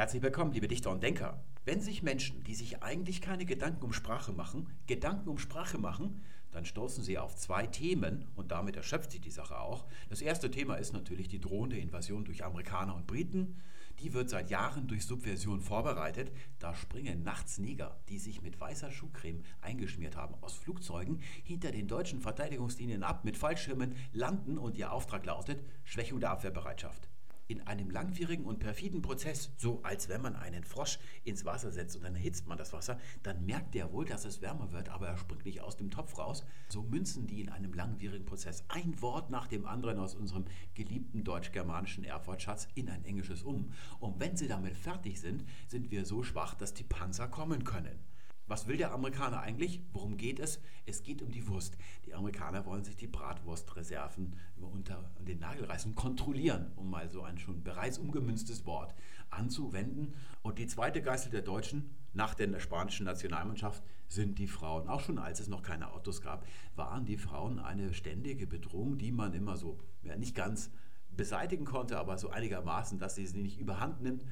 Herzlich willkommen, liebe Dichter und Denker. Wenn sich Menschen, die sich eigentlich keine Gedanken um Sprache machen, Gedanken um Sprache machen, dann stoßen sie auf zwei Themen und damit erschöpft sich die Sache auch. Das erste Thema ist natürlich die drohende Invasion durch Amerikaner und Briten. Die wird seit Jahren durch Subversion vorbereitet. Da springen nachts Neger, die sich mit weißer Schuhcreme eingeschmiert haben, aus Flugzeugen hinter den deutschen Verteidigungslinien ab mit Fallschirmen, landen und ihr Auftrag lautet Schwächung der Abwehrbereitschaft in einem langwierigen und perfiden Prozess, so als wenn man einen Frosch ins Wasser setzt und dann erhitzt man das Wasser, dann merkt der wohl, dass es wärmer wird, aber er springt nicht aus dem Topf raus. So münzen die in einem langwierigen Prozess ein Wort nach dem anderen aus unserem geliebten deutsch-germanischen Erfurtschatz in ein englisches um. Und wenn sie damit fertig sind, sind wir so schwach, dass die Panzer kommen können. Was will der Amerikaner eigentlich? Worum geht es? Es geht um die Wurst. Die Amerikaner wollen sich die Bratwurstreserven unter den Nagel reißen, kontrollieren, um mal so ein schon bereits umgemünztes Wort anzuwenden. Und die zweite Geißel der Deutschen nach der spanischen Nationalmannschaft sind die Frauen. Auch schon als es noch keine Autos gab, waren die Frauen eine ständige Bedrohung, die man immer so ja, nicht ganz beseitigen konnte, aber so einigermaßen, dass sie sie nicht überhand nimmt.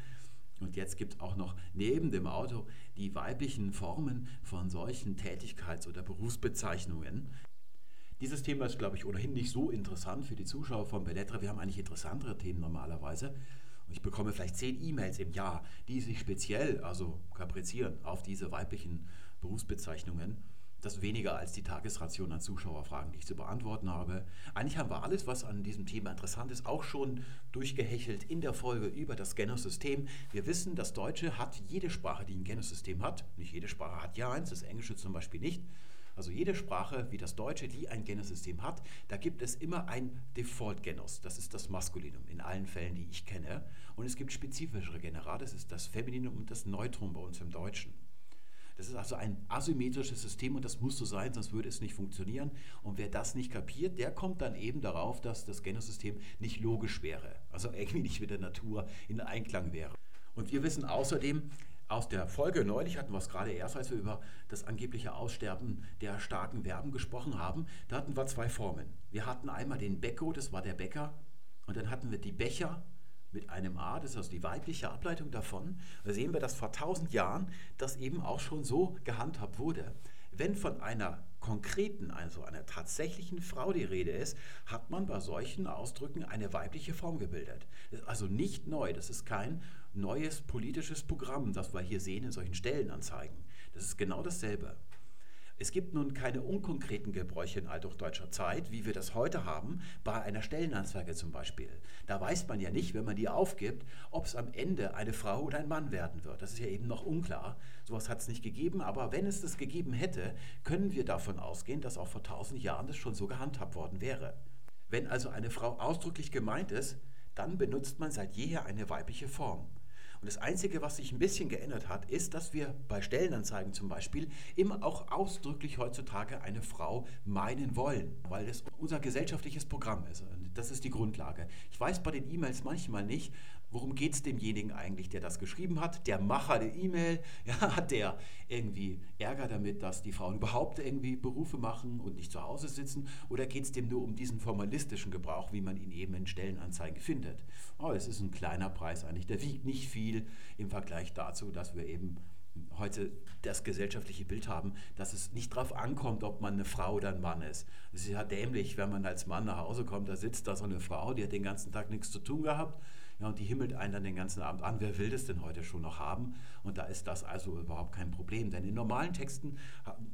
Und jetzt gibt es auch noch neben dem Auto die weiblichen Formen von solchen Tätigkeits- oder Berufsbezeichnungen. Dieses Thema ist, glaube ich, ohnehin nicht so interessant für die Zuschauer von Bellettra. Wir haben eigentlich interessantere Themen normalerweise. Und ich bekomme vielleicht zehn E-Mails im Jahr, die sich speziell, also kaprizieren, auf diese weiblichen Berufsbezeichnungen das weniger als die Tagesration an Zuschauerfragen, die ich zu beantworten habe. Eigentlich haben wir alles, was an diesem Thema interessant ist, auch schon durchgehechelt in der Folge über das Genussystem. Wir wissen, das Deutsche hat jede Sprache, die ein Genussystem hat. Nicht jede Sprache hat ja eins, das Englische zum Beispiel nicht. Also jede Sprache wie das Deutsche, die ein Genussystem hat, da gibt es immer ein Default-Genus. Das ist das Maskulinum in allen Fällen, die ich kenne. Und es gibt spezifischere Genera, das ist das Femininum und das Neutrum bei uns im Deutschen. Das ist also ein asymmetrisches System und das muss so sein, sonst würde es nicht funktionieren. Und wer das nicht kapiert, der kommt dann eben darauf, dass das Genussystem nicht logisch wäre, also irgendwie nicht mit der Natur in Einklang wäre. Und wir wissen außerdem, aus der Folge neulich hatten wir es gerade erst, als wir über das angebliche Aussterben der starken Verben gesprochen haben. Da hatten wir zwei Formen. Wir hatten einmal den Becko, das war der Bäcker, und dann hatten wir die Becher, mit einem A, das ist also die weibliche Ableitung davon, da sehen wir, dass vor tausend Jahren das eben auch schon so gehandhabt wurde. Wenn von einer konkreten, also einer tatsächlichen Frau die Rede ist, hat man bei solchen Ausdrücken eine weibliche Form gebildet. Das ist also nicht neu, das ist kein neues politisches Programm, das wir hier sehen in solchen Stellenanzeigen. Das ist genau dasselbe. Es gibt nun keine unkonkreten Gebräuche in althochdeutscher Zeit, wie wir das heute haben, bei einer Stellenanzeige zum Beispiel. Da weiß man ja nicht, wenn man die aufgibt, ob es am Ende eine Frau oder ein Mann werden wird. Das ist ja eben noch unklar. Sowas hat es nicht gegeben, aber wenn es das gegeben hätte, können wir davon ausgehen, dass auch vor tausend Jahren das schon so gehandhabt worden wäre. Wenn also eine Frau ausdrücklich gemeint ist, dann benutzt man seit jeher eine weibliche Form. Und das Einzige, was sich ein bisschen geändert hat, ist, dass wir bei Stellenanzeigen zum Beispiel immer auch ausdrücklich heutzutage eine Frau meinen wollen, weil das unser gesellschaftliches Programm ist. Das ist die Grundlage. Ich weiß bei den E-Mails manchmal nicht, worum geht es demjenigen eigentlich, der das geschrieben hat? Der Macher der E-Mail, ja, hat der irgendwie Ärger damit, dass die Frauen überhaupt irgendwie Berufe machen und nicht zu Hause sitzen? Oder geht es dem nur um diesen formalistischen Gebrauch, wie man ihn eben in Stellenanzeigen findet? Oh, es ist ein kleiner Preis eigentlich, der wiegt nicht viel im Vergleich dazu, dass wir eben heute das gesellschaftliche Bild haben, dass es nicht darauf ankommt, ob man eine Frau oder ein Mann ist. Es ist ja dämlich, wenn man als Mann nach Hause kommt, da sitzt da so eine Frau, die hat den ganzen Tag nichts zu tun gehabt ja, und die himmelt einen dann den ganzen Abend an. Wer will das denn heute schon noch haben? Und da ist das also überhaupt kein Problem, denn in normalen Texten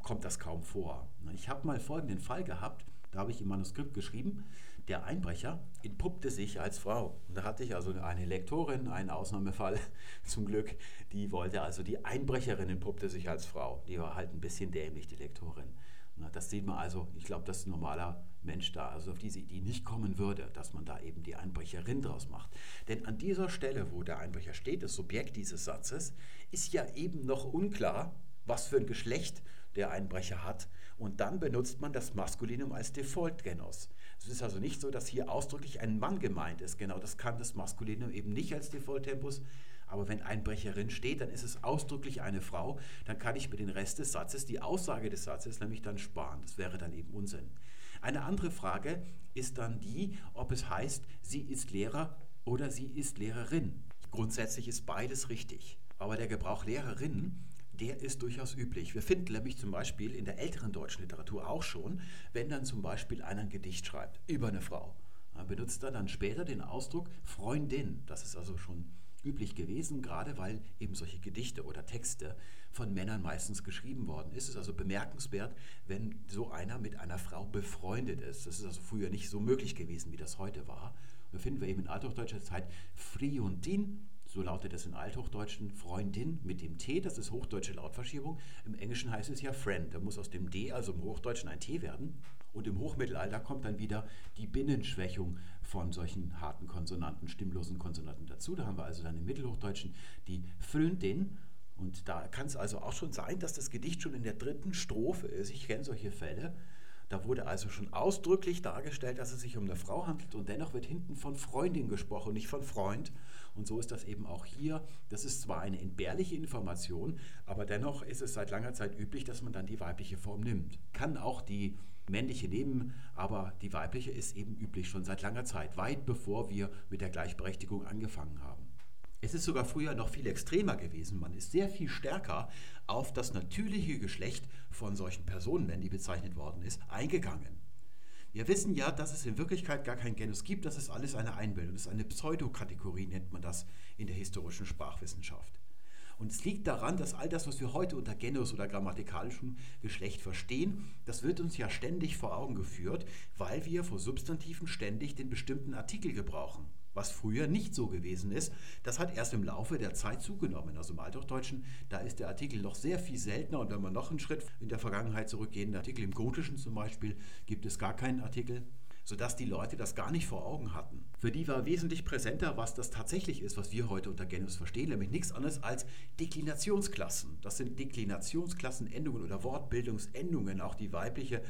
kommt das kaum vor. Ich habe mal folgenden Fall gehabt, da habe ich im Manuskript geschrieben, der Einbrecher entpuppte sich als Frau. Und da hatte ich also eine Lektorin, einen Ausnahmefall zum Glück, die wollte also, die Einbrecherin entpuppte sich als Frau. Die war halt ein bisschen dämlich, die Lektorin. Das sieht man also, ich glaube, das ist ein normaler Mensch da, also auf diese Idee nicht kommen würde, dass man da eben die Einbrecherin draus macht. Denn an dieser Stelle, wo der Einbrecher steht, das Subjekt dieses Satzes, ist ja eben noch unklar, was für ein Geschlecht der Einbrecher hat. Und dann benutzt man das Maskulinum als Default-Genus. Es ist also nicht so, dass hier ausdrücklich ein Mann gemeint ist. Genau das kann das Maskulinum eben nicht als Default-Tempus. Aber wenn Einbrecherin steht, dann ist es ausdrücklich eine Frau. Dann kann ich mir den Rest des Satzes, die Aussage des Satzes, nämlich dann sparen. Das wäre dann eben Unsinn. Eine andere Frage ist dann die, ob es heißt, sie ist Lehrer oder sie ist Lehrerin. Grundsätzlich ist beides richtig. Aber der Gebrauch Lehrerinnen, der ist durchaus üblich. Wir finden nämlich zum Beispiel in der älteren deutschen Literatur auch schon, wenn dann zum Beispiel einer ein Gedicht schreibt über eine Frau, dann benutzt er dann später den Ausdruck Freundin. Das ist also schon üblich gewesen, gerade weil eben solche Gedichte oder Texte von Männern meistens geschrieben worden ist. Es ist also bemerkenswert, wenn so einer mit einer Frau befreundet ist. Das ist also früher nicht so möglich gewesen, wie das heute war. Da finden wir eben in althochdeutscher Zeit Friundin, so lautet es in Althochdeutschen, Freundin mit dem T, das ist hochdeutsche Lautverschiebung. Im Englischen heißt es ja Friend, da muss aus dem D, also im Hochdeutschen, ein T werden. Und im Hochmittelalter kommt dann wieder die Binnenschwächung von solchen harten Konsonanten, stimmlosen Konsonanten dazu. Da haben wir also dann im Mittelhochdeutschen die Freundin. Und da kann es also auch schon sein, dass das Gedicht schon in der dritten Strophe ist. Ich kenne solche Fälle. Da wurde also schon ausdrücklich dargestellt, dass es sich um eine Frau handelt und dennoch wird hinten von Freundin gesprochen, nicht von Freund. Und so ist das eben auch hier. Das ist zwar eine entbehrliche Information, aber dennoch ist es seit langer Zeit üblich, dass man dann die weibliche Form nimmt. Kann auch die männliche nehmen, aber die weibliche ist eben üblich schon seit langer Zeit, weit bevor wir mit der Gleichberechtigung angefangen haben. Es ist sogar früher noch viel extremer gewesen. Man ist sehr viel stärker auf das natürliche Geschlecht von solchen Personen, wenn die bezeichnet worden ist, eingegangen. Wir wissen ja, dass es in Wirklichkeit gar kein Genus gibt, das ist alles eine Einbildung, das ist eine Pseudokategorie, nennt man das in der historischen Sprachwissenschaft. Und es liegt daran, dass all das, was wir heute unter Genus oder grammatikalischem Geschlecht verstehen, das wird uns ja ständig vor Augen geführt, weil wir vor Substantiven ständig den bestimmten Artikel gebrauchen. Was früher nicht so gewesen ist, das hat erst im Laufe der Zeit zugenommen. Also im Althochdeutschen, da ist der Artikel noch sehr viel seltener. Und wenn wir noch einen Schritt in der Vergangenheit zurückgehen, der Artikel im Gotischen zum Beispiel, gibt es gar keinen Artikel sodass die Leute das gar nicht vor Augen hatten. Für die war wesentlich präsenter, was das tatsächlich ist, was wir heute unter Genus verstehen, nämlich nichts anderes als Deklinationsklassen. Das sind Deklinationsklassen-Endungen oder Wortbildungsendungen, auch die weibliche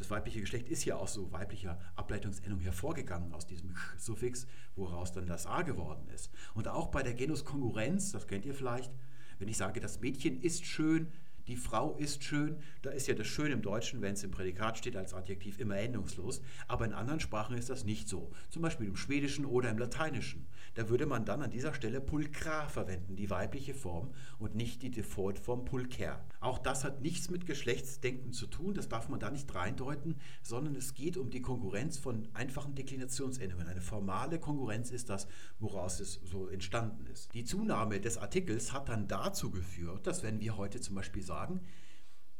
das weibliche Geschlecht ist ja aus so weiblicher Ableitungsendung hervorgegangen, aus diesem Suffix, woraus dann das A geworden ist. Und auch bei der Genuskonkurrenz, das kennt ihr vielleicht, wenn ich sage, das Mädchen ist schön, die Frau ist schön. Da ist ja das Schön im Deutschen, wenn es im Prädikat steht als Adjektiv, immer endungslos. Aber in anderen Sprachen ist das nicht so. Zum Beispiel im Schwedischen oder im Lateinischen. Da würde man dann an dieser Stelle pulcra verwenden, die weibliche Form und nicht die Defaultform pulcher. Auch das hat nichts mit Geschlechtsdenken zu tun, das darf man da nicht reindeuten, sondern es geht um die Konkurrenz von einfachen Deklinationsendungen. Eine formale Konkurrenz ist das, woraus es so entstanden ist. Die Zunahme des Artikels hat dann dazu geführt, dass wenn wir heute zum Beispiel sagen, sagen,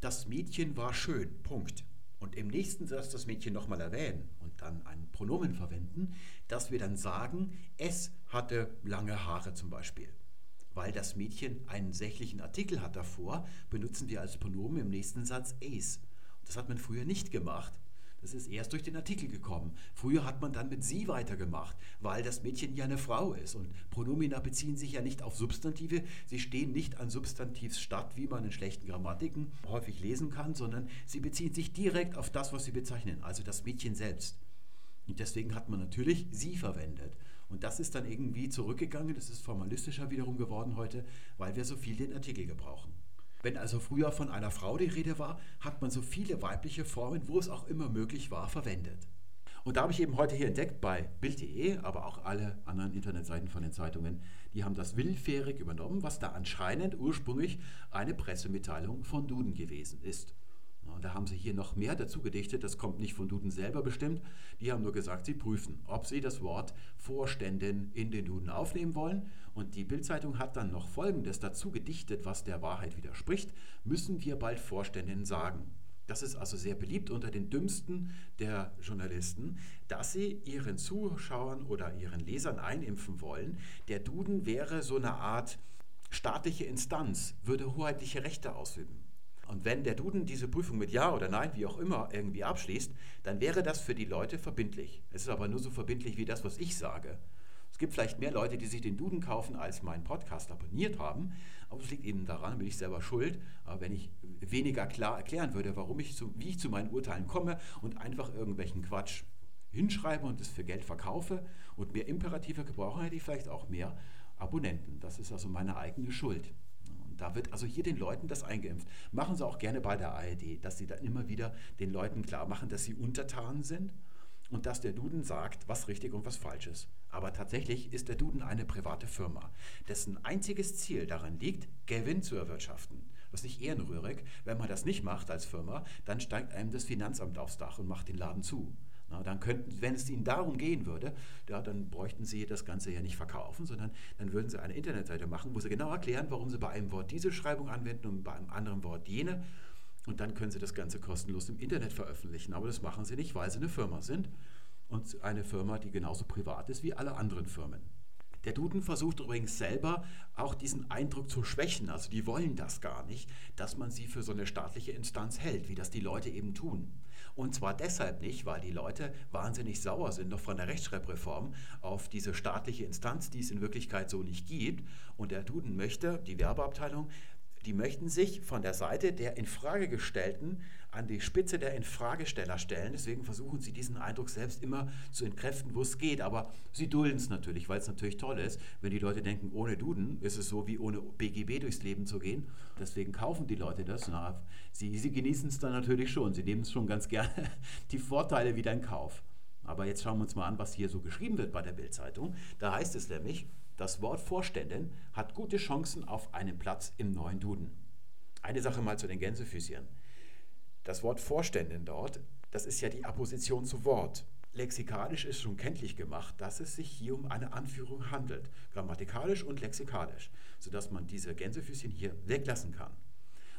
das Mädchen war schön, Punkt. Und im nächsten Satz das Mädchen nochmal erwähnen und dann ein Pronomen verwenden, dass wir dann sagen, es hatte lange Haare zum Beispiel. Weil das Mädchen einen sächlichen Artikel hat davor, benutzen wir als Pronomen im nächsten Satz es. Das hat man früher nicht gemacht. Das ist erst durch den Artikel gekommen. Früher hat man dann mit sie weitergemacht, weil das Mädchen ja eine Frau ist. Und Pronomina beziehen sich ja nicht auf Substantive. Sie stehen nicht an Substantivsstatt, wie man in schlechten Grammatiken häufig lesen kann, sondern sie beziehen sich direkt auf das, was sie bezeichnen, also das Mädchen selbst. Und deswegen hat man natürlich sie verwendet. Und das ist dann irgendwie zurückgegangen. Das ist formalistischer wiederum geworden heute, weil wir so viel den Artikel gebrauchen. Wenn also früher von einer Frau die Rede war, hat man so viele weibliche Formen, wo es auch immer möglich war, verwendet. Und da habe ich eben heute hier entdeckt bei Bild.de, aber auch alle anderen Internetseiten von den Zeitungen, die haben das willfährig übernommen, was da anscheinend ursprünglich eine Pressemitteilung von Duden gewesen ist. Und da haben sie hier noch mehr dazu gedichtet, das kommt nicht von Duden selber bestimmt. Die haben nur gesagt, sie prüfen, ob sie das Wort Vorständin in den Duden aufnehmen wollen. Und die Bildzeitung hat dann noch Folgendes dazu gedichtet, was der Wahrheit widerspricht, müssen wir bald Vorständin sagen. Das ist also sehr beliebt unter den dümmsten der Journalisten, dass sie ihren Zuschauern oder ihren Lesern einimpfen wollen, der Duden wäre so eine Art staatliche Instanz, würde hoheitliche Rechte ausüben. Und wenn der Duden diese Prüfung mit Ja oder Nein, wie auch immer, irgendwie abschließt, dann wäre das für die Leute verbindlich. Es ist aber nur so verbindlich wie das, was ich sage. Es gibt vielleicht mehr Leute, die sich den Duden kaufen, als meinen Podcast abonniert haben. Aber es liegt eben daran, bin ich selber schuld. Aber wenn ich weniger klar erklären würde, warum ich zu, wie ich zu meinen Urteilen komme und einfach irgendwelchen Quatsch hinschreibe und es für Geld verkaufe und mehr Imperative gebrauche, hätte ich vielleicht auch mehr Abonnenten. Das ist also meine eigene Schuld. Da wird also hier den Leuten das eingeimpft. Machen sie auch gerne bei der ARD, dass sie dann immer wieder den Leuten klar machen, dass sie untertan sind und dass der Duden sagt, was richtig und was falsch ist. Aber tatsächlich ist der Duden eine private Firma, dessen einziges Ziel darin liegt, Gewinn zu erwirtschaften. Das ist nicht ehrenrührig. Wenn man das nicht macht als Firma, dann steigt einem das Finanzamt aufs Dach und macht den Laden zu. Na, dann könnten, wenn es ihnen darum gehen würde, ja, dann bräuchten sie das Ganze ja nicht verkaufen, sondern dann würden sie eine Internetseite machen, wo sie genau erklären, warum sie bei einem Wort diese Schreibung anwenden und bei einem anderen Wort jene. Und dann können sie das Ganze kostenlos im Internet veröffentlichen. Aber das machen sie nicht, weil sie eine Firma sind und eine Firma, die genauso privat ist wie alle anderen Firmen. Der Duden versucht übrigens selber auch diesen Eindruck zu schwächen. Also die wollen das gar nicht, dass man sie für so eine staatliche Instanz hält, wie das die Leute eben tun. Und zwar deshalb nicht, weil die Leute wahnsinnig sauer sind noch von der Rechtschreibreform auf diese staatliche Instanz, die es in Wirklichkeit so nicht gibt. Und der Duden möchte, die Werbeabteilung, die möchten sich von der Seite der Infragegestellten an die Spitze der Infragesteller stellen. Deswegen versuchen sie diesen Eindruck selbst immer zu entkräften, wo es geht. Aber sie dulden es natürlich, weil es natürlich toll ist, wenn die Leute denken, ohne Duden ist es so wie ohne BGB durchs Leben zu gehen. Deswegen kaufen die Leute das. Na, sie, sie genießen es dann natürlich schon. Sie nehmen es schon ganz gerne die Vorteile wieder in Kauf. Aber jetzt schauen wir uns mal an, was hier so geschrieben wird bei der Bildzeitung. Da heißt es nämlich, das Wort Vorständin hat gute Chancen auf einen Platz im neuen Duden. Eine Sache mal zu den Gänsefüßchen. Das Wort Vorständin dort, das ist ja die Apposition zu Wort. Lexikalisch ist schon kenntlich gemacht, dass es sich hier um eine Anführung handelt, grammatikalisch und lexikalisch, sodass man diese Gänsefüßchen hier weglassen kann.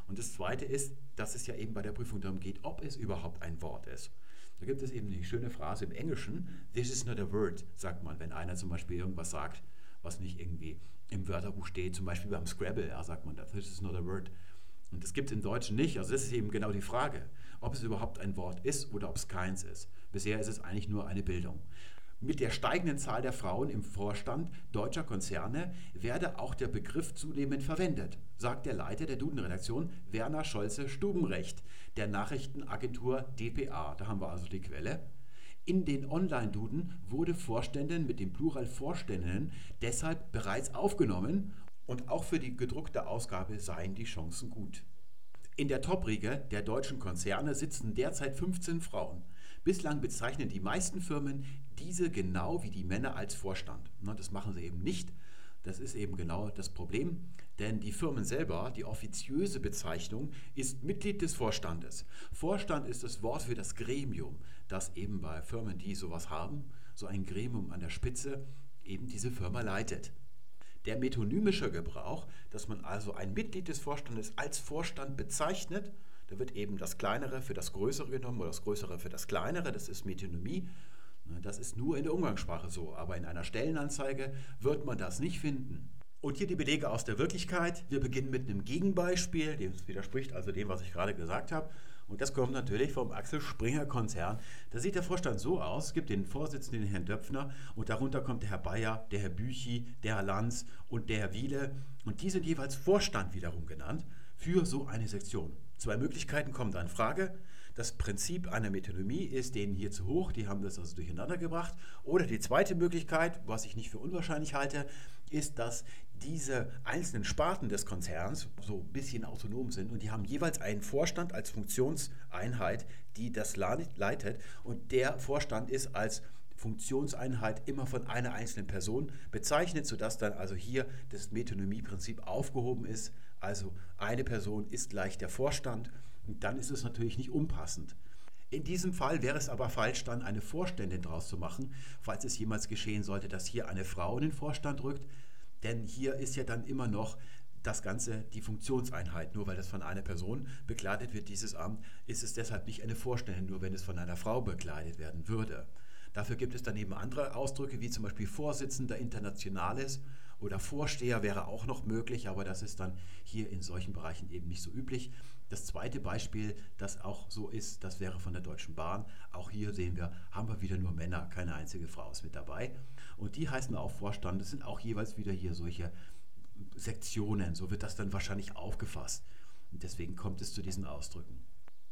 Und das Zweite ist, dass es ja eben bei der Prüfung darum geht, ob es überhaupt ein Wort ist. Da gibt es eben die schöne Phrase im Englischen, this is not a word, sagt man, wenn einer zum Beispiel irgendwas sagt, was nicht irgendwie im Wörterbuch steht, zum Beispiel beim Scrabble, ja, sagt man das, this is not a word. Und das gibt es im Deutschen nicht. Also das ist eben genau die Frage, ob es überhaupt ein Wort ist oder ob es keins ist. Bisher ist es eigentlich nur eine Bildung. Mit der steigenden Zahl der Frauen im Vorstand deutscher Konzerne werde auch der Begriff zunehmend verwendet, sagt der Leiter der Duden-Redaktion Werner Scholze-Stubenrecht der Nachrichtenagentur dpa. Da haben wir also die Quelle. In den Online-Duden wurde Vorständin mit dem Plural Vorständinnen deshalb bereits aufgenommen und auch für die gedruckte Ausgabe seien die Chancen gut. In der Top-Riege der deutschen Konzerne sitzen derzeit 15 Frauen. Bislang bezeichnen die meisten Firmen diese genau wie die Männer als Vorstand. Das machen sie eben nicht. Das ist eben genau das Problem, denn die Firmen selber, die offiziöse Bezeichnung ist Mitglied des Vorstandes. Vorstand ist das Wort für das Gremium, das eben bei Firmen, die sowas haben, so ein Gremium an der Spitze, eben diese Firma leitet. Der metonymische Gebrauch, dass man also ein Mitglied des Vorstandes als Vorstand bezeichnet, da wird eben das Kleinere für das Größere genommen oder das Größere für das Kleinere, das ist Metonymie. Das ist nur in der Umgangssprache so, aber in einer Stellenanzeige wird man das nicht finden. Und hier die Belege aus der Wirklichkeit. Wir beginnen mit einem Gegenbeispiel, das widerspricht also dem, was ich gerade gesagt habe. Und das kommt natürlich vom Axel Springer Konzern. Da sieht der Vorstand so aus, es gibt den Vorsitzenden, den Herrn Döpfner, und darunter kommt der Herr Bayer, der Herr Büchi, der Herr Lanz und der Herr Wiele. Und die sind jeweils Vorstand wiederum genannt für so eine Sektion. Zwei Möglichkeiten kommen da in Frage. Das Prinzip einer Metonymie ist denen hier zu hoch, die haben das also durcheinander gebracht. Oder die zweite Möglichkeit, was ich nicht für unwahrscheinlich halte, ist, dass diese einzelnen Sparten des Konzerns so ein bisschen autonom sind und die haben jeweils einen Vorstand als Funktionseinheit, die das leitet und der Vorstand ist als Funktionseinheit immer von einer einzelnen Person bezeichnet, sodass dann also hier das Metonymie-Prinzip aufgehoben ist. Also eine Person ist gleich der Vorstand und dann ist es natürlich nicht unpassend. In diesem Fall wäre es aber falsch, dann eine Vorständin draus zu machen, falls es jemals geschehen sollte, dass hier eine Frau in den Vorstand rückt, denn hier ist ja dann immer noch das Ganze die Funktionseinheit. Nur weil das von einer Person bekleidet wird, dieses Amt, ist es deshalb nicht eine Vorstellung, nur wenn es von einer Frau bekleidet werden würde. Dafür gibt es dann eben andere Ausdrücke, wie zum Beispiel Vorsitzender Internationales oder Vorsteher wäre auch noch möglich, aber das ist dann hier in solchen Bereichen eben nicht so üblich. Das zweite Beispiel, das auch so ist, das wäre von der Deutschen Bahn. Auch hier sehen wir, haben wir wieder nur Männer, keine einzige Frau ist mit dabei. Und die heißen auch Vorstand. Das sind auch jeweils wieder hier solche Sektionen. So wird das dann wahrscheinlich aufgefasst. Und deswegen kommt es zu diesen Ausdrücken.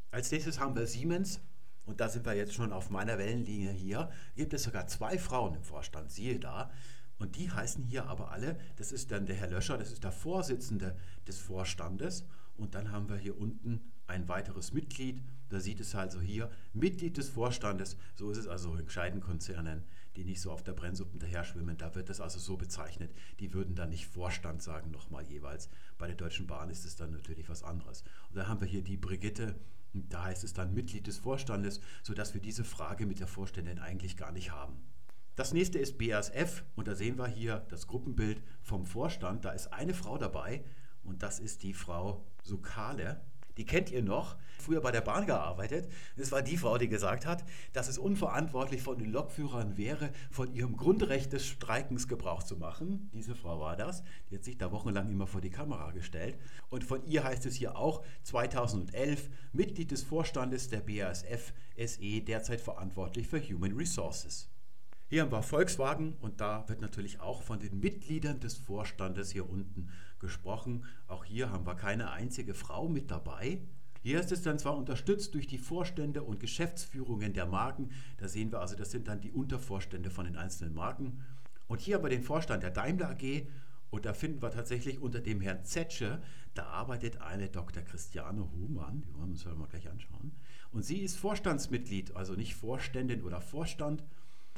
Als nächstes haben wir Siemens. Und da sind wir jetzt schon auf meiner Wellenlinie hier. Gibt es sogar zwei Frauen im Vorstand, siehe da. Und die heißen hier aber alle, das ist dann der Herr Löscher, das ist der Vorsitzende des Vorstandes. Und dann haben wir hier unten ein weiteres Mitglied. Da sieht es also hier, Mitglied des Vorstandes. So ist es also in gescheiten Konzernen die nicht so auf der Brennsuppe daher schwimmen. Da wird das also so bezeichnet. Die würden dann nicht Vorstand sagen, nochmal jeweils. Bei der Deutschen Bahn ist es dann natürlich was anderes. Und da haben wir hier die Brigitte, da heißt es dann Mitglied des Vorstandes, sodass wir diese Frage mit der Vorständin eigentlich gar nicht haben. Das nächste ist BASF und da sehen wir hier das Gruppenbild vom Vorstand. Da ist eine Frau dabei und das ist die Frau Sukale. Die kennt ihr noch, früher bei der Bahn gearbeitet. Es war die Frau, die gesagt hat, dass es unverantwortlich von den Lokführern wäre, von ihrem Grundrecht des Streikens Gebrauch zu machen. Diese Frau war das. Die hat sich da wochenlang immer vor die Kamera gestellt. Und von ihr heißt es hier auch 2011 Mitglied des Vorstandes der BASF SE, derzeit verantwortlich für Human Resources. Hier haben wir Volkswagen und da wird natürlich auch von den Mitgliedern des Vorstandes hier unten gesprochen. Auch hier haben wir keine einzige Frau mit dabei. Hier ist es dann zwar unterstützt durch die Vorstände und Geschäftsführungen der Marken. Da sehen wir also, das sind dann die Untervorstände von den einzelnen Marken. Und hier haben wir den Vorstand der Daimler AG. Und da finden wir tatsächlich unter dem Herrn Zetsche, da arbeitet eine Dr. Christiane Humann, die wollen wir uns mal gleich anschauen. Und sie ist Vorstandsmitglied, also nicht Vorständin oder Vorstand,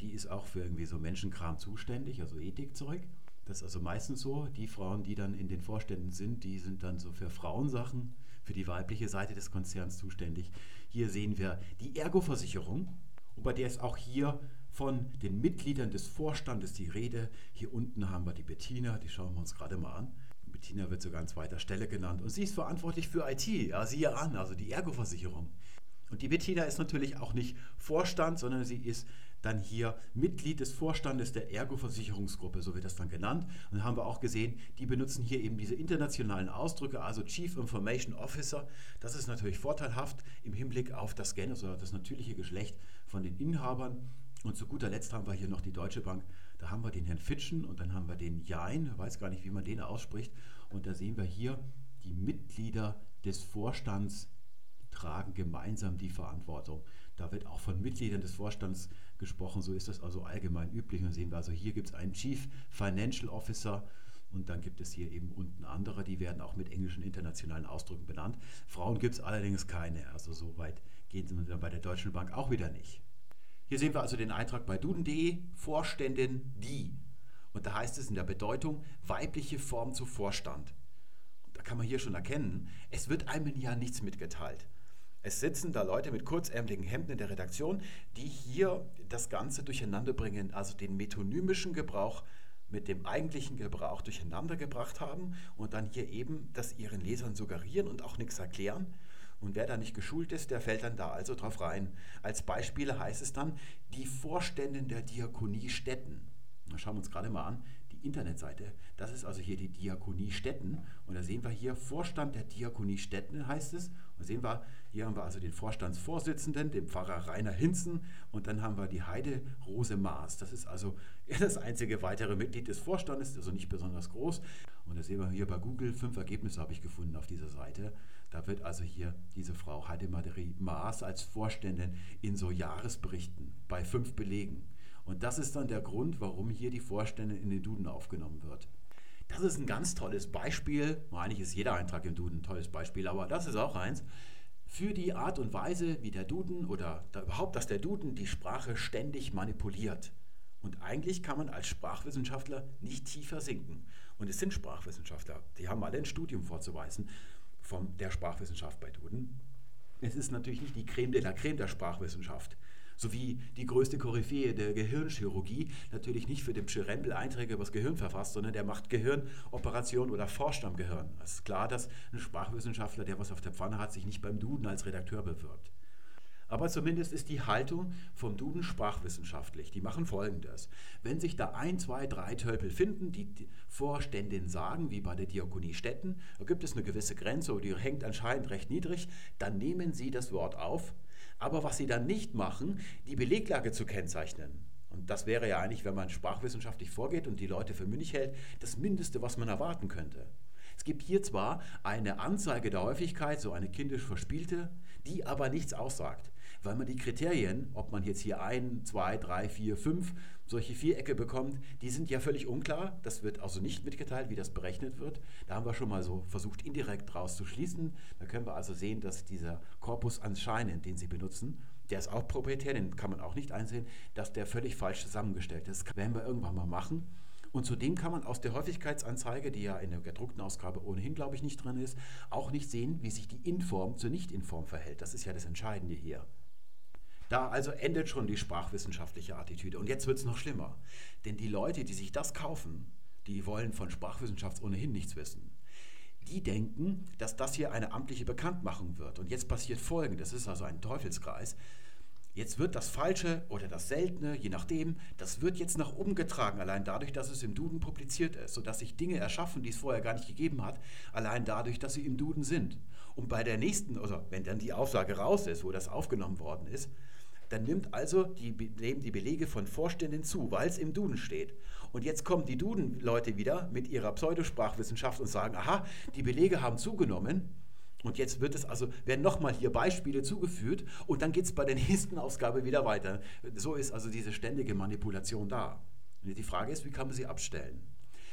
die ist auch für irgendwie so Menschenkram zuständig, also Ethikzeug. Das ist also meistens so. Die Frauen, die dann in den Vorständen sind, die sind dann so für Frauensachen, für die weibliche Seite des Konzerns zuständig. Hier sehen wir die Ergo-Versicherung und bei der ist auch hier von den Mitgliedern des Vorstandes die Rede. Hier unten haben wir die Bettina, die schauen wir uns gerade mal an. Bettina wird sogar an zweiter Stelle genannt und sie ist verantwortlich für IT, ja, siehe an, also die Ergo-Versicherung. Und die Bettina ist natürlich auch nicht Vorstand, sondern sie ist dann hier Mitglied des Vorstandes der Ergo-Versicherungsgruppe, so wird das dann genannt. Und dann haben wir auch gesehen, die benutzen hier eben diese internationalen Ausdrücke, also Chief Information Officer. Das ist natürlich vorteilhaft im Hinblick auf das Gen, also das natürliche Geschlecht von den Inhabern. Und zu guter Letzt haben wir hier noch die Deutsche Bank. Da haben wir den Herrn Fitschen und dann haben wir den Jain, weiß gar nicht, wie man den ausspricht. Und da sehen wir hier die Mitglieder des Vorstands tragen gemeinsam die Verantwortung. Da wird auch von Mitgliedern des Vorstands gesprochen, so ist das also allgemein üblich. Und sehen wir also, hier gibt es einen Chief Financial Officer und dann gibt es hier eben unten andere, die werden auch mit englischen internationalen Ausdrücken benannt. Frauen gibt es allerdings keine, also so weit gehen sie dann bei der Deutschen Bank auch wieder nicht. Hier sehen wir also den Eintrag bei duden.de, Vorständin die. Und da heißt es in der Bedeutung weibliche Form zu Vorstand. Und da kann man hier schon erkennen, es wird einem ja nichts mitgeteilt. Es sitzen da Leute mit kurzärmeligen Hemden in der Redaktion, die hier das Ganze durcheinander bringen, also den metonymischen Gebrauch mit dem eigentlichen Gebrauch durcheinander gebracht haben und dann hier eben das ihren Lesern suggerieren und auch nichts erklären. Und wer da nicht geschult ist, der fällt dann da also drauf rein. Als Beispiele heißt es dann die Vorständin der Diakonie Städten. Da schauen wir uns gerade mal an, die Internetseite. Das ist also hier die Diakonie Städten. Und da sehen wir hier Vorstand der Diakonie Städten heißt es. Und sehen wir, hier haben wir also den Vorstandsvorsitzenden, den Pfarrer Rainer Hinzen und dann haben wir die Heide Rose Maas. Das ist also das einzige weitere Mitglied des Vorstandes, also nicht besonders groß. Und das sehen wir hier bei Google. Fünf Ergebnisse habe ich gefunden auf dieser Seite. Da wird also hier diese Frau Heide Maderie Maas als Vorständin in so Jahresberichten bei fünf Belegen. Und das ist dann der Grund, warum hier die Vorständin in den Duden aufgenommen wird. Das ist ein ganz tolles Beispiel. Eigentlich ist jeder Eintrag im Duden ein tolles Beispiel, aber das ist auch eins für die Art und Weise, wie der Duden oder da überhaupt, dass der Duden die Sprache ständig manipuliert. Und eigentlich kann man als Sprachwissenschaftler nicht tiefer sinken. Und es sind Sprachwissenschaftler, die haben alle ein Studium vorzuweisen von der Sprachwissenschaft bei Duden. Es ist natürlich nicht die Creme de la Creme der Sprachwissenschaft sowie die größte Koryphäe der Gehirnchirurgie natürlich nicht für den Pschirembel Einträge über das Gehirn verfasst, sondern der macht Gehirnoperationen oder forscht am Gehirn. Es ist klar, dass ein Sprachwissenschaftler, der was auf der Pfanne hat, sich nicht beim Duden als Redakteur bewirbt. Aber zumindest ist die Haltung vom Duden sprachwissenschaftlich. Die machen folgendes. Wenn sich da ein, zwei, drei Tölpel finden, die, die Vorständin sagen, wie bei der Diakonie Städten, da gibt es eine gewisse Grenze, die hängt anscheinend recht niedrig, dann nehmen Sie das Wort auf, aber was sie dann nicht machen, die Beleglage zu kennzeichnen. Und das wäre ja eigentlich, wenn man sprachwissenschaftlich vorgeht und die Leute für mündig hält, das Mindeste, was man erwarten könnte. Es gibt hier zwar eine Anzeige der Häufigkeit, so eine kindisch verspielte, die aber nichts aussagt weil man die Kriterien, ob man jetzt hier ein, zwei, drei, vier, fünf solche Vierecke bekommt, die sind ja völlig unklar. Das wird also nicht mitgeteilt, wie das berechnet wird. Da haben wir schon mal so versucht, indirekt daraus zu schließen. Da können wir also sehen, dass dieser Korpus anscheinend, den Sie benutzen, der ist auch proprietär, den kann man auch nicht einsehen, dass der völlig falsch zusammengestellt ist. Das werden wir irgendwann mal machen. Und zudem kann man aus der Häufigkeitsanzeige, die ja in der gedruckten Ausgabe ohnehin, glaube ich, nicht drin ist, auch nicht sehen, wie sich die Inform zur Nicht-Inform verhält. Das ist ja das Entscheidende hier. Da also endet schon die sprachwissenschaftliche Attitüde. Und jetzt wird es noch schlimmer. Denn die Leute, die sich das kaufen, die wollen von Sprachwissenschaft ohnehin nichts wissen. Die denken, dass das hier eine amtliche Bekanntmachung wird. Und jetzt passiert Folgendes, das ist also ein Teufelskreis. Jetzt wird das Falsche oder das Seltene, je nachdem, das wird jetzt nach oben getragen, allein dadurch, dass es im Duden publiziert ist, sodass sich Dinge erschaffen, die es vorher gar nicht gegeben hat, allein dadurch, dass sie im Duden sind. Und bei der nächsten, also wenn dann die Aussage raus ist, wo das aufgenommen worden ist, dann nimmt also die, nehmen die Belege von Vorständen zu, weil es im Duden steht. Und jetzt kommen die Duden-Leute wieder mit ihrer Pseudosprachwissenschaft und sagen, aha, die Belege haben zugenommen. Und jetzt wird es also, werden nochmal hier Beispiele zugefügt und dann geht es bei der nächsten Ausgabe wieder weiter. So ist also diese ständige Manipulation da. Und die Frage ist, wie kann man sie abstellen?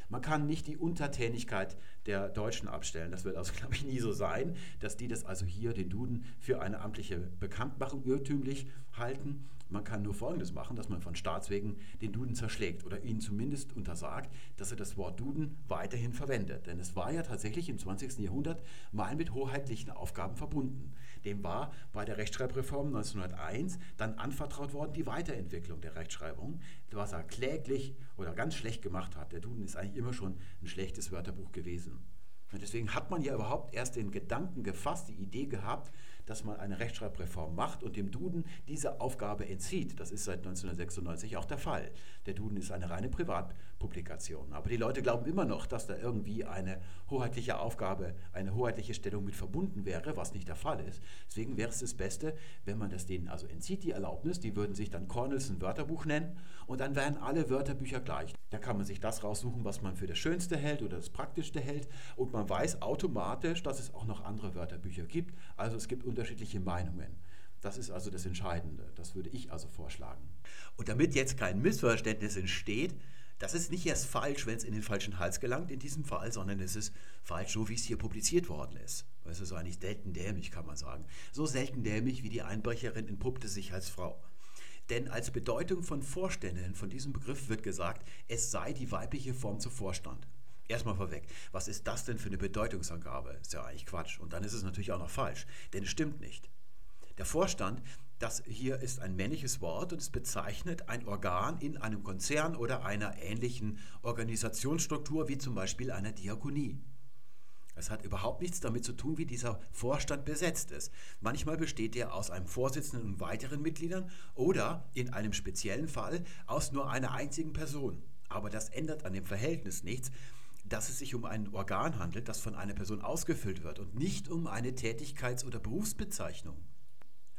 Man kann nicht die Untertänigkeit der Deutschen abstellen. Das wird also, glaube ich, nie so sein, dass die das also hier, den Duden, für eine amtliche Bekanntmachung irrtümlich halten. Man kann nur Folgendes machen, dass man von Staatswegen den Duden zerschlägt oder ihnen zumindest untersagt, dass er das Wort Duden weiterhin verwendet. Denn es war ja tatsächlich im 20. Jahrhundert mal mit hoheitlichen Aufgaben verbunden. Dem war bei der Rechtschreibreform 1901 dann anvertraut worden die Weiterentwicklung der Rechtschreibung, was er kläglich oder ganz schlecht gemacht hat. Der Duden ist eigentlich immer schon ein schlechtes Wörterbuch gewesen. Und deswegen hat man ja überhaupt erst den Gedanken gefasst, die Idee gehabt, dass man eine Rechtschreibreform macht und dem Duden diese Aufgabe entzieht. Das ist seit 1996 auch der Fall. Der Duden ist eine reine Privatpublikation. Aber die Leute glauben immer noch, dass da irgendwie eine hoheitliche Aufgabe, eine hoheitliche Stellung mit verbunden wäre, was nicht der Fall ist. Deswegen wäre es das Beste, wenn man das denen also entzieht, die Erlaubnis. Die würden sich dann Cornelson Wörterbuch nennen und dann wären alle Wörterbücher gleich. Da kann man sich das raussuchen, was man für das Schönste hält oder das Praktischste hält und man weiß automatisch, dass es auch noch andere Wörterbücher gibt. Also es gibt unterschiedliche Meinungen. Das ist also das Entscheidende. Das würde ich also vorschlagen. Und damit jetzt kein Missverständnis entsteht, das ist nicht erst falsch, wenn es in den falschen Hals gelangt in diesem Fall, sondern es ist falsch, so wie es hier publiziert worden ist. Es ist eigentlich selten dämlich, kann man sagen. So selten dämlich, wie die Einbrecherin entpuppte sich als Frau. Denn als Bedeutung von Vorständen von diesem Begriff wird gesagt, es sei die weibliche Form zu Vorstand. Erstmal vorweg, was ist das denn für eine Bedeutungsangabe? Ist ja eigentlich Quatsch. Und dann ist es natürlich auch noch falsch, denn es stimmt nicht. Der Vorstand, das hier ist ein männliches Wort und es bezeichnet ein Organ in einem Konzern oder einer ähnlichen Organisationsstruktur wie zum Beispiel einer Diakonie. Es hat überhaupt nichts damit zu tun, wie dieser Vorstand besetzt ist. Manchmal besteht er aus einem Vorsitzenden und weiteren Mitgliedern oder in einem speziellen Fall aus nur einer einzigen Person. Aber das ändert an dem Verhältnis nichts, dass es sich um ein Organ handelt, das von einer Person ausgefüllt wird und nicht um eine Tätigkeits- oder Berufsbezeichnung.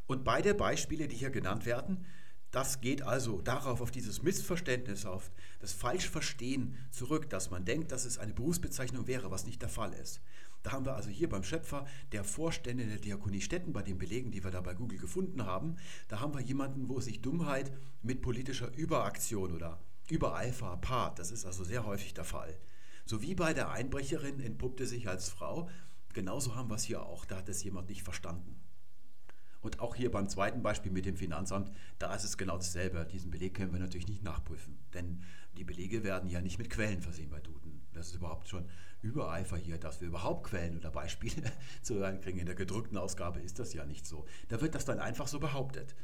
Und beide Beispiele, die hier genannt werden, das geht also darauf, auf dieses Missverständnis, auf das Falschverstehen zurück, dass man denkt, dass es eine Berufsbezeichnung wäre, was nicht der Fall ist. Da haben wir also hier beim Schöpfer der Vorstände der Diakonie Stetten, bei den Belegen, die wir da bei Google gefunden haben, da haben wir jemanden, wo sich Dummheit mit politischer Überaktion oder Übereifer paart. Das ist also sehr häufig der Fall. So wie bei der Einbrecherin entpuppte sich als Frau, genauso haben wir es hier auch. Da hat es jemand nicht verstanden. Und auch hier beim zweiten Beispiel mit dem Finanzamt, da ist es genau dasselbe. Diesen Beleg können wir natürlich nicht nachprüfen, denn die Belege werden ja nicht mit Quellen versehen bei Duden. Das ist überhaupt schon Übereifer hier, dass wir überhaupt Quellen oder Beispiele zu hören kriegen. In der gedruckten Ausgabe ist das ja nicht so. Da wird das dann einfach so behauptet.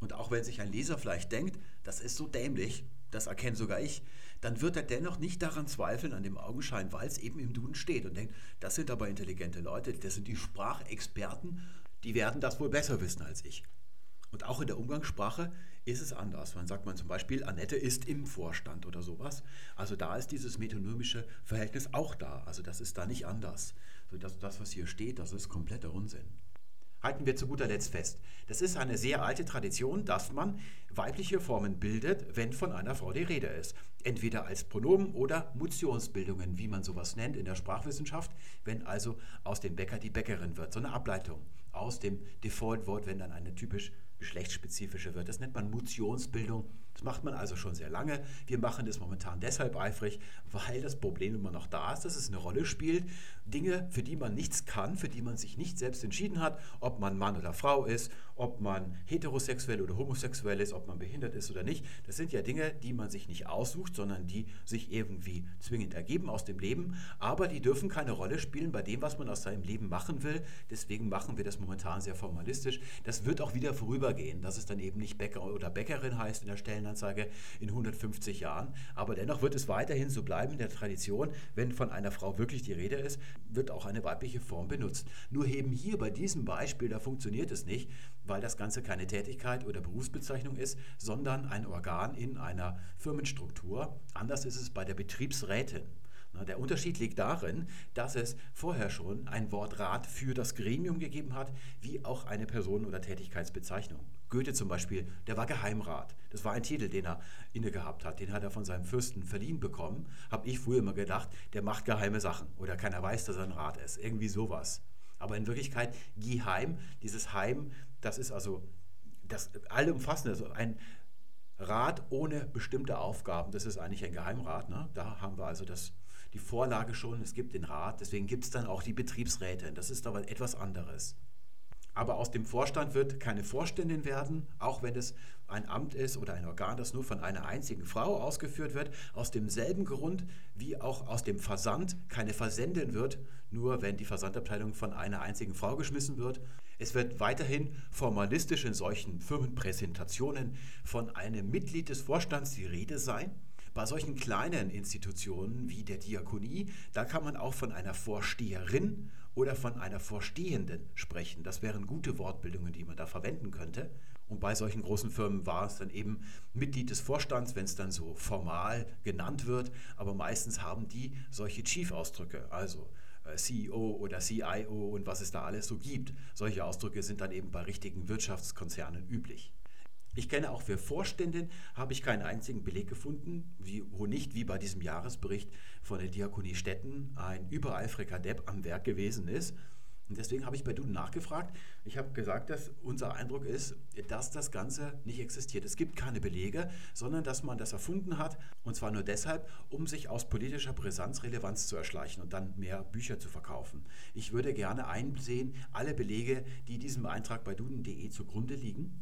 Und auch wenn sich ein Leser vielleicht denkt, das ist so dämlich, das erkenne sogar ich, dann wird er dennoch nicht daran zweifeln, an dem Augenschein, weil es eben im Duden steht und denkt, das sind aber intelligente Leute, das sind die Sprachexperten die werden das wohl besser wissen als ich. Und auch in der Umgangssprache ist es anders. Man sagt man zum Beispiel, Annette ist im Vorstand oder sowas. Also da ist dieses metonymische Verhältnis auch da. Also das ist da nicht anders. So das, das, was hier steht, das ist kompletter Unsinn. Halten wir zu guter Letzt fest. Das ist eine sehr alte Tradition, dass man weibliche Formen bildet, wenn von einer Frau die Rede ist. Entweder als Pronomen oder Motionsbildungen, wie man sowas nennt in der Sprachwissenschaft, wenn also aus dem Bäcker die Bäckerin wird. So eine Ableitung aus dem Default-Wort, wenn dann eine typisch geschlechtsspezifische wird. Das nennt man Motionsbildung Das macht man also schon sehr lange. Wir machen das momentan deshalb eifrig, weil das Problem immer noch da ist, dass es eine Rolle spielt. Dinge, für die man nichts kann, für die man sich nicht selbst entschieden hat, ob man Mann oder Frau ist, ob man heterosexuell oder homosexuell ist, ob man behindert ist oder nicht. Das sind ja Dinge, die man sich nicht aussucht, sondern die sich irgendwie zwingend ergeben aus dem Leben. Aber die dürfen keine Rolle spielen bei dem, was man aus seinem Leben machen will. Deswegen machen wir das momentan sehr formalistisch. Das wird auch wieder vorübergehen, dass es dann eben nicht Bäcker oder Bäckerin heißt in der Stellenanzeige in 150 Jahren. Aber dennoch wird es weiterhin so bleiben in der Tradition, wenn von einer Frau wirklich die Rede ist, wird auch eine weibliche Form benutzt. Nur eben hier bei diesem Beispiel, da funktioniert es nicht, weil das Ganze keine Tätigkeit oder Berufsbezeichnung ist, sondern ein Organ in einer Firmenstruktur. Anders ist es bei der Betriebsrätin. Der Unterschied liegt darin, dass es vorher schon ein Wort Rat für das Gremium gegeben hat, wie auch eine Person- oder Tätigkeitsbezeichnung. Goethe zum Beispiel, der war Geheimrat. Das war ein Titel, den er inne gehabt hat. Den hat er von seinem Fürsten verliehen bekommen. Habe ich früher immer gedacht, der macht geheime Sachen oder keiner weiß, dass er ein Rat ist. Irgendwie sowas. Aber in Wirklichkeit Geheim, dieses Heim, das ist also das allumfassende, also ein Rat ohne bestimmte Aufgaben. Das ist eigentlich ein Geheimrat. Ne? Da haben wir also das, die Vorlage schon. Es gibt den Rat, deswegen gibt es dann auch die Betriebsräte. Das ist aber etwas anderes. Aber aus dem Vorstand wird keine Vorständin werden, auch wenn es ein Amt ist oder ein Organ, das nur von einer einzigen Frau ausgeführt wird. Aus demselben Grund wie auch aus dem Versand keine Versendin wird, nur wenn die Versandabteilung von einer einzigen Frau geschmissen wird. Es wird weiterhin formalistisch in solchen Firmenpräsentationen von einem Mitglied des Vorstands die Rede sein. Bei solchen kleinen Institutionen wie der Diakonie, da kann man auch von einer Vorsteherin oder von einer Vorstehenden sprechen. Das wären gute Wortbildungen, die man da verwenden könnte. Und bei solchen großen Firmen war es dann eben Mitglied des Vorstands, wenn es dann so formal genannt wird. Aber meistens haben die solche Chief-Ausdrücke, also äh, CEO oder CIO und was es da alles so gibt. Solche Ausdrücke sind dann eben bei richtigen Wirtschaftskonzernen üblich. Ich kenne auch für Vorständen, habe ich keinen einzigen Beleg gefunden, wie, wo nicht wie bei diesem Jahresbericht von der Diakonie Stetten ein übereifriger Depp am Werk gewesen ist. Und deswegen habe ich bei Duden nachgefragt. Ich habe gesagt, dass unser Eindruck ist, dass das Ganze nicht existiert. Es gibt keine Belege, sondern dass man das erfunden hat. Und zwar nur deshalb, um sich aus politischer Brisanz Relevanz zu erschleichen und dann mehr Bücher zu verkaufen. Ich würde gerne einsehen, alle Belege, die diesem Eintrag bei duden.de zugrunde liegen.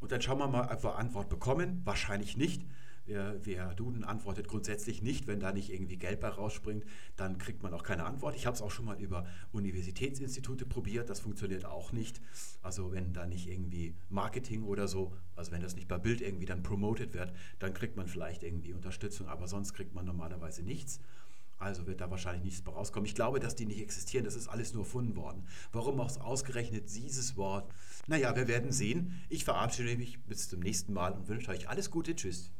Und dann schauen wir mal, ob wir Antwort bekommen. Wahrscheinlich nicht. Wer, wer, Duden antwortet grundsätzlich nicht, wenn da nicht irgendwie Geld bei rausspringt, dann kriegt man auch keine Antwort. Ich habe es auch schon mal über Universitätsinstitute probiert, das funktioniert auch nicht. Also wenn da nicht irgendwie Marketing oder so, also wenn das nicht bei Bild irgendwie dann promoted wird, dann kriegt man vielleicht irgendwie Unterstützung, aber sonst kriegt man normalerweise nichts. Also wird da wahrscheinlich nichts bei rauskommen. Ich glaube, dass die nicht existieren. Das ist alles nur erfunden worden. Warum auch ausgerechnet dieses Wort? Naja, wir werden sehen. Ich verabschiede mich bis zum nächsten Mal und wünsche euch alles Gute. Tschüss.